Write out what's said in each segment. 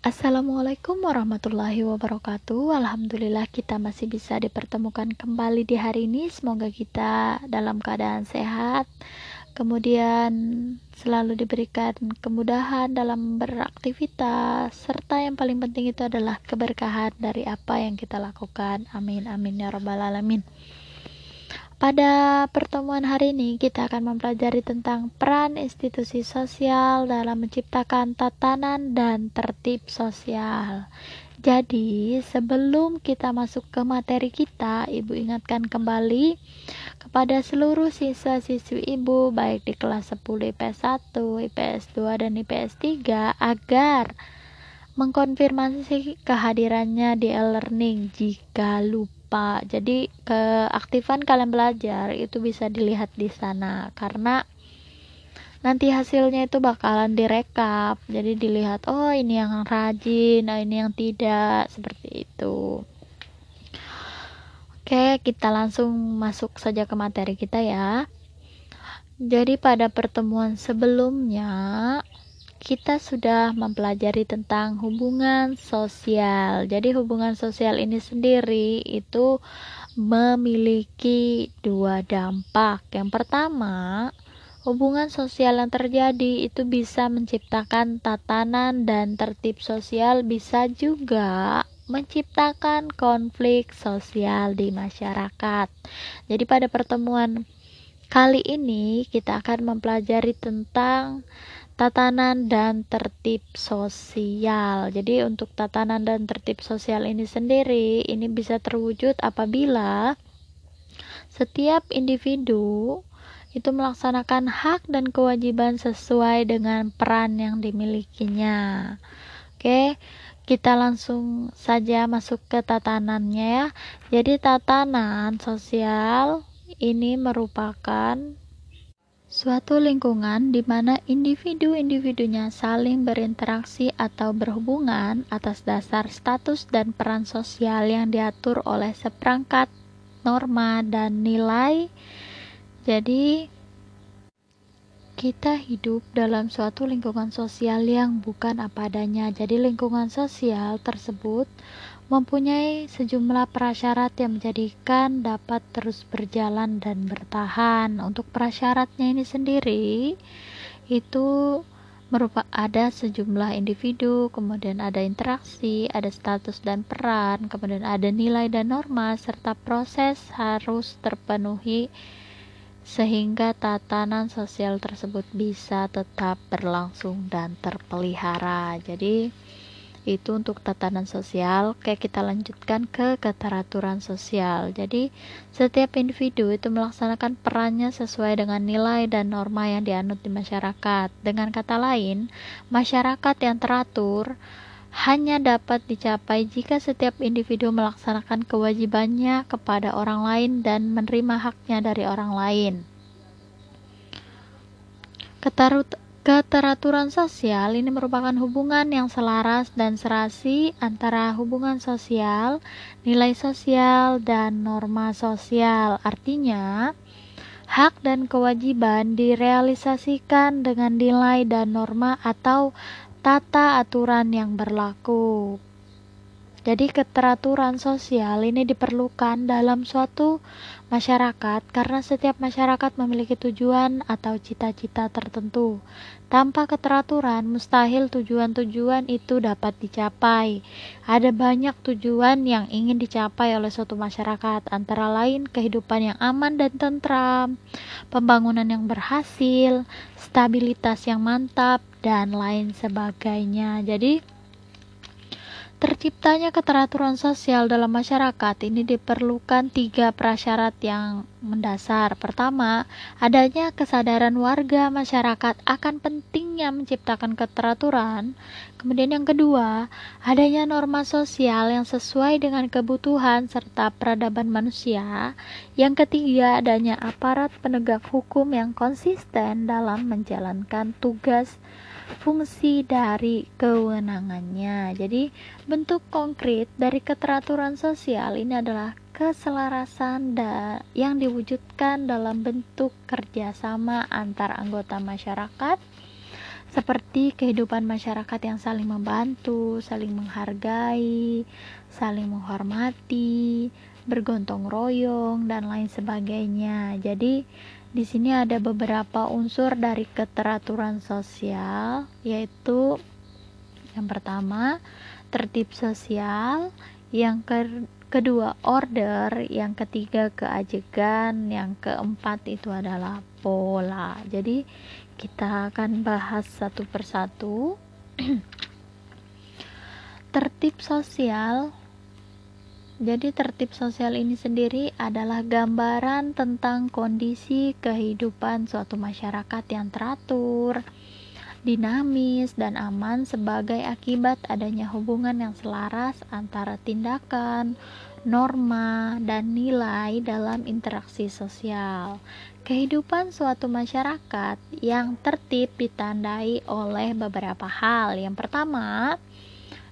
Assalamualaikum warahmatullahi wabarakatuh. Alhamdulillah kita masih bisa dipertemukan kembali di hari ini. Semoga kita dalam keadaan sehat. Kemudian selalu diberikan kemudahan dalam beraktivitas serta yang paling penting itu adalah keberkahan dari apa yang kita lakukan. Amin amin ya rabbal alamin. Pada pertemuan hari ini, kita akan mempelajari tentang peran institusi sosial dalam menciptakan tatanan dan tertib sosial. Jadi, sebelum kita masuk ke materi kita, Ibu ingatkan kembali kepada seluruh siswa-siswi Ibu, baik di kelas 10 IPS 1, IPS 2, dan IPS 3, agar mengkonfirmasi kehadirannya di e-learning jika lupa lupa. Jadi keaktifan kalian belajar itu bisa dilihat di sana karena nanti hasilnya itu bakalan direkap. Jadi dilihat oh ini yang rajin, oh ini yang tidak seperti itu. Oke, kita langsung masuk saja ke materi kita ya. Jadi pada pertemuan sebelumnya kita sudah mempelajari tentang hubungan sosial. Jadi, hubungan sosial ini sendiri itu memiliki dua dampak. Yang pertama, hubungan sosial yang terjadi itu bisa menciptakan tatanan dan tertib sosial, bisa juga menciptakan konflik sosial di masyarakat. Jadi, pada pertemuan kali ini kita akan mempelajari tentang tatanan dan tertib sosial. Jadi untuk tatanan dan tertib sosial ini sendiri ini bisa terwujud apabila setiap individu itu melaksanakan hak dan kewajiban sesuai dengan peran yang dimilikinya. Oke, kita langsung saja masuk ke tatanannya ya. Jadi tatanan sosial ini merupakan Suatu lingkungan di mana individu-individunya saling berinteraksi atau berhubungan atas dasar status dan peran sosial yang diatur oleh seperangkat norma dan nilai. Jadi, kita hidup dalam suatu lingkungan sosial yang bukan apa adanya. Jadi, lingkungan sosial tersebut mempunyai sejumlah prasyarat yang menjadikan dapat terus berjalan dan bertahan. Untuk prasyaratnya ini sendiri itu merupakan ada sejumlah individu, kemudian ada interaksi, ada status dan peran, kemudian ada nilai dan norma serta proses harus terpenuhi sehingga tatanan sosial tersebut bisa tetap berlangsung dan terpelihara. Jadi, itu untuk tatanan sosial. Oke kita lanjutkan ke keteraturan sosial. Jadi setiap individu itu melaksanakan perannya sesuai dengan nilai dan norma yang dianut di masyarakat. Dengan kata lain masyarakat yang teratur hanya dapat dicapai jika setiap individu melaksanakan kewajibannya kepada orang lain dan menerima haknya dari orang lain. Keteraturan sosial ini merupakan hubungan yang selaras dan serasi antara hubungan sosial, nilai sosial, dan norma sosial. Artinya, hak dan kewajiban direalisasikan dengan nilai dan norma atau tata aturan yang berlaku. Jadi keteraturan sosial ini diperlukan dalam suatu masyarakat karena setiap masyarakat memiliki tujuan atau cita-cita tertentu. Tanpa keteraturan, mustahil tujuan-tujuan itu dapat dicapai. Ada banyak tujuan yang ingin dicapai oleh suatu masyarakat, antara lain kehidupan yang aman dan tentram, pembangunan yang berhasil, stabilitas yang mantap, dan lain sebagainya. Jadi, Terciptanya keteraturan sosial dalam masyarakat ini diperlukan tiga prasyarat yang mendasar. Pertama, adanya kesadaran warga masyarakat akan pentingnya menciptakan keteraturan. Kemudian yang kedua, adanya norma sosial yang sesuai dengan kebutuhan serta peradaban manusia. Yang ketiga, adanya aparat penegak hukum yang konsisten dalam menjalankan tugas fungsi dari kewenangannya. Jadi, bentuk konkret dari keteraturan sosial ini adalah keselarasan yang diwujudkan dalam bentuk kerjasama antar anggota masyarakat seperti kehidupan masyarakat yang saling membantu, saling menghargai, saling menghormati, bergontong royong dan lain sebagainya. Jadi di sini ada beberapa unsur dari keteraturan sosial yaitu yang pertama tertib sosial, yang ke kedua order, yang ketiga keajegan, yang keempat itu adalah pola. Jadi kita akan bahas satu persatu. tertib sosial. Jadi tertib sosial ini sendiri adalah gambaran tentang kondisi kehidupan suatu masyarakat yang teratur, dinamis dan aman sebagai akibat adanya hubungan yang selaras antara tindakan, norma, dan nilai dalam interaksi sosial. Kehidupan suatu masyarakat yang tertib ditandai oleh beberapa hal. Yang pertama,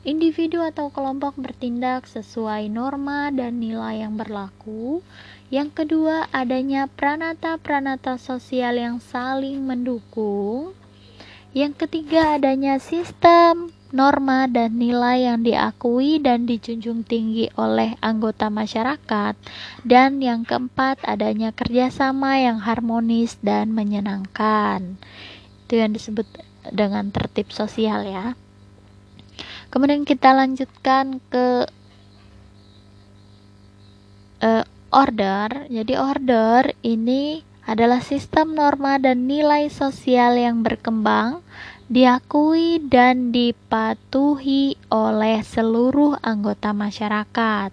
individu atau kelompok bertindak sesuai norma dan nilai yang berlaku. Yang kedua, adanya pranata-pranata sosial yang saling mendukung. Yang ketiga, adanya sistem norma dan nilai yang diakui dan dijunjung tinggi oleh anggota masyarakat, dan yang keempat, adanya kerjasama yang harmonis dan menyenangkan. Itu yang disebut dengan tertib sosial, ya. Kemudian kita lanjutkan ke uh, order. Jadi, order ini adalah sistem norma dan nilai sosial yang berkembang diakui dan dipatuhi oleh seluruh anggota masyarakat.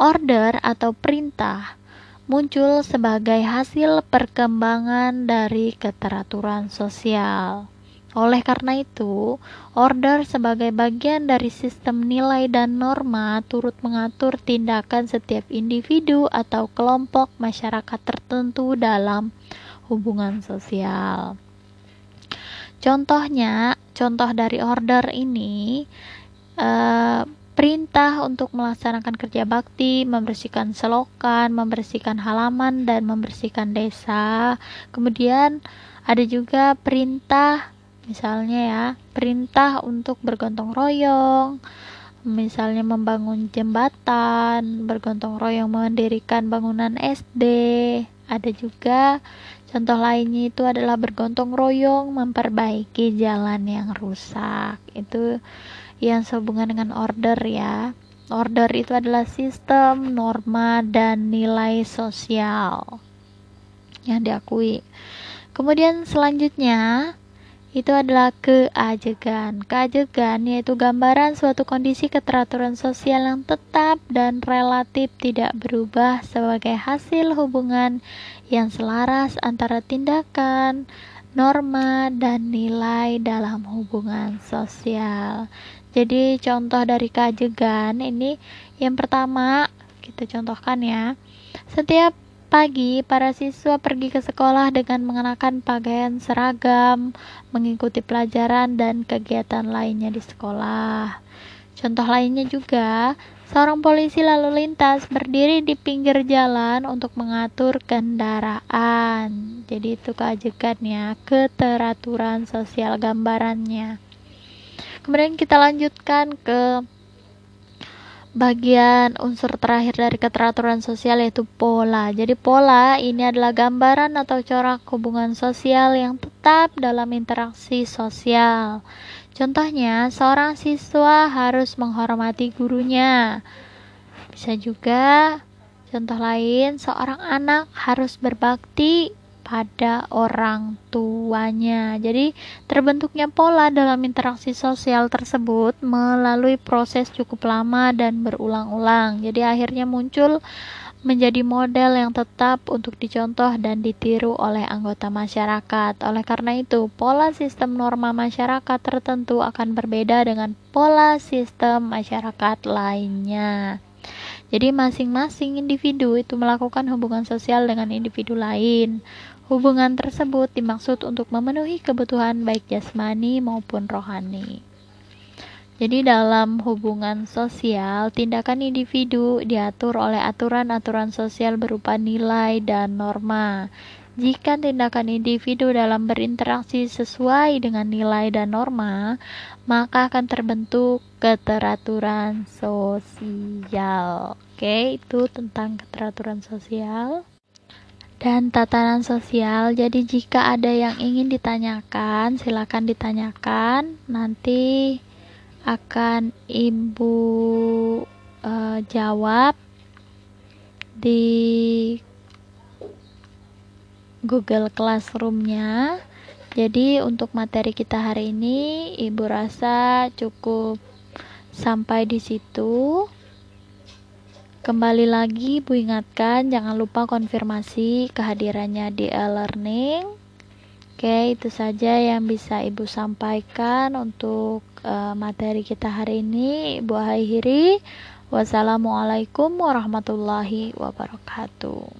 Order atau perintah muncul sebagai hasil perkembangan dari keteraturan sosial. Oleh karena itu, order sebagai bagian dari sistem nilai dan norma turut mengatur tindakan setiap individu atau kelompok masyarakat tertentu dalam hubungan sosial. Contohnya, contoh dari order ini eh, perintah untuk melaksanakan kerja bakti, membersihkan selokan, membersihkan halaman dan membersihkan desa. Kemudian ada juga perintah misalnya ya, perintah untuk bergontong royong, misalnya membangun jembatan, bergontong royong mendirikan bangunan SD. Ada juga Contoh lainnya itu adalah bergontong royong memperbaiki jalan yang rusak. Itu yang sehubungan dengan order ya. Order itu adalah sistem, norma, dan nilai sosial yang diakui. Kemudian selanjutnya itu adalah keajegan. Keajegan yaitu gambaran suatu kondisi keteraturan sosial yang tetap dan relatif tidak berubah sebagai hasil hubungan yang selaras antara tindakan, norma, dan nilai dalam hubungan sosial. Jadi contoh dari kajegan ini yang pertama kita contohkan ya. Setiap pagi para siswa pergi ke sekolah dengan mengenakan pakaian seragam, mengikuti pelajaran dan kegiatan lainnya di sekolah. Contoh lainnya juga, seorang polisi lalu lintas berdiri di pinggir jalan untuk mengatur kendaraan. Jadi itu keajekannya, keteraturan sosial gambarannya. Kemudian kita lanjutkan ke bagian unsur terakhir dari keteraturan sosial yaitu pola. Jadi pola ini adalah gambaran atau corak hubungan sosial yang tetap dalam interaksi sosial. Contohnya, seorang siswa harus menghormati gurunya. Bisa juga contoh lain, seorang anak harus berbakti pada orang tuanya. Jadi, terbentuknya pola dalam interaksi sosial tersebut melalui proses cukup lama dan berulang-ulang. Jadi, akhirnya muncul menjadi model yang tetap untuk dicontoh dan ditiru oleh anggota masyarakat. Oleh karena itu, pola sistem norma masyarakat tertentu akan berbeda dengan pola sistem masyarakat lainnya. Jadi, masing-masing individu itu melakukan hubungan sosial dengan individu lain. Hubungan tersebut dimaksud untuk memenuhi kebutuhan baik jasmani maupun rohani. Jadi dalam hubungan sosial, tindakan individu diatur oleh aturan-aturan sosial berupa nilai dan norma. Jika tindakan individu dalam berinteraksi sesuai dengan nilai dan norma, maka akan terbentuk keteraturan sosial. Oke, itu tentang keteraturan sosial dan tatanan sosial. Jadi jika ada yang ingin ditanyakan, silakan ditanyakan. Nanti akan Ibu uh, jawab di Google Classroom-nya. Jadi untuk materi kita hari ini Ibu rasa cukup sampai di situ. Kembali lagi Bu ingatkan jangan lupa konfirmasi kehadirannya di e-learning. Oke, itu saja yang bisa Ibu sampaikan untuk uh, materi kita hari ini. Ibu akhiri. Wassalamualaikum warahmatullahi wabarakatuh.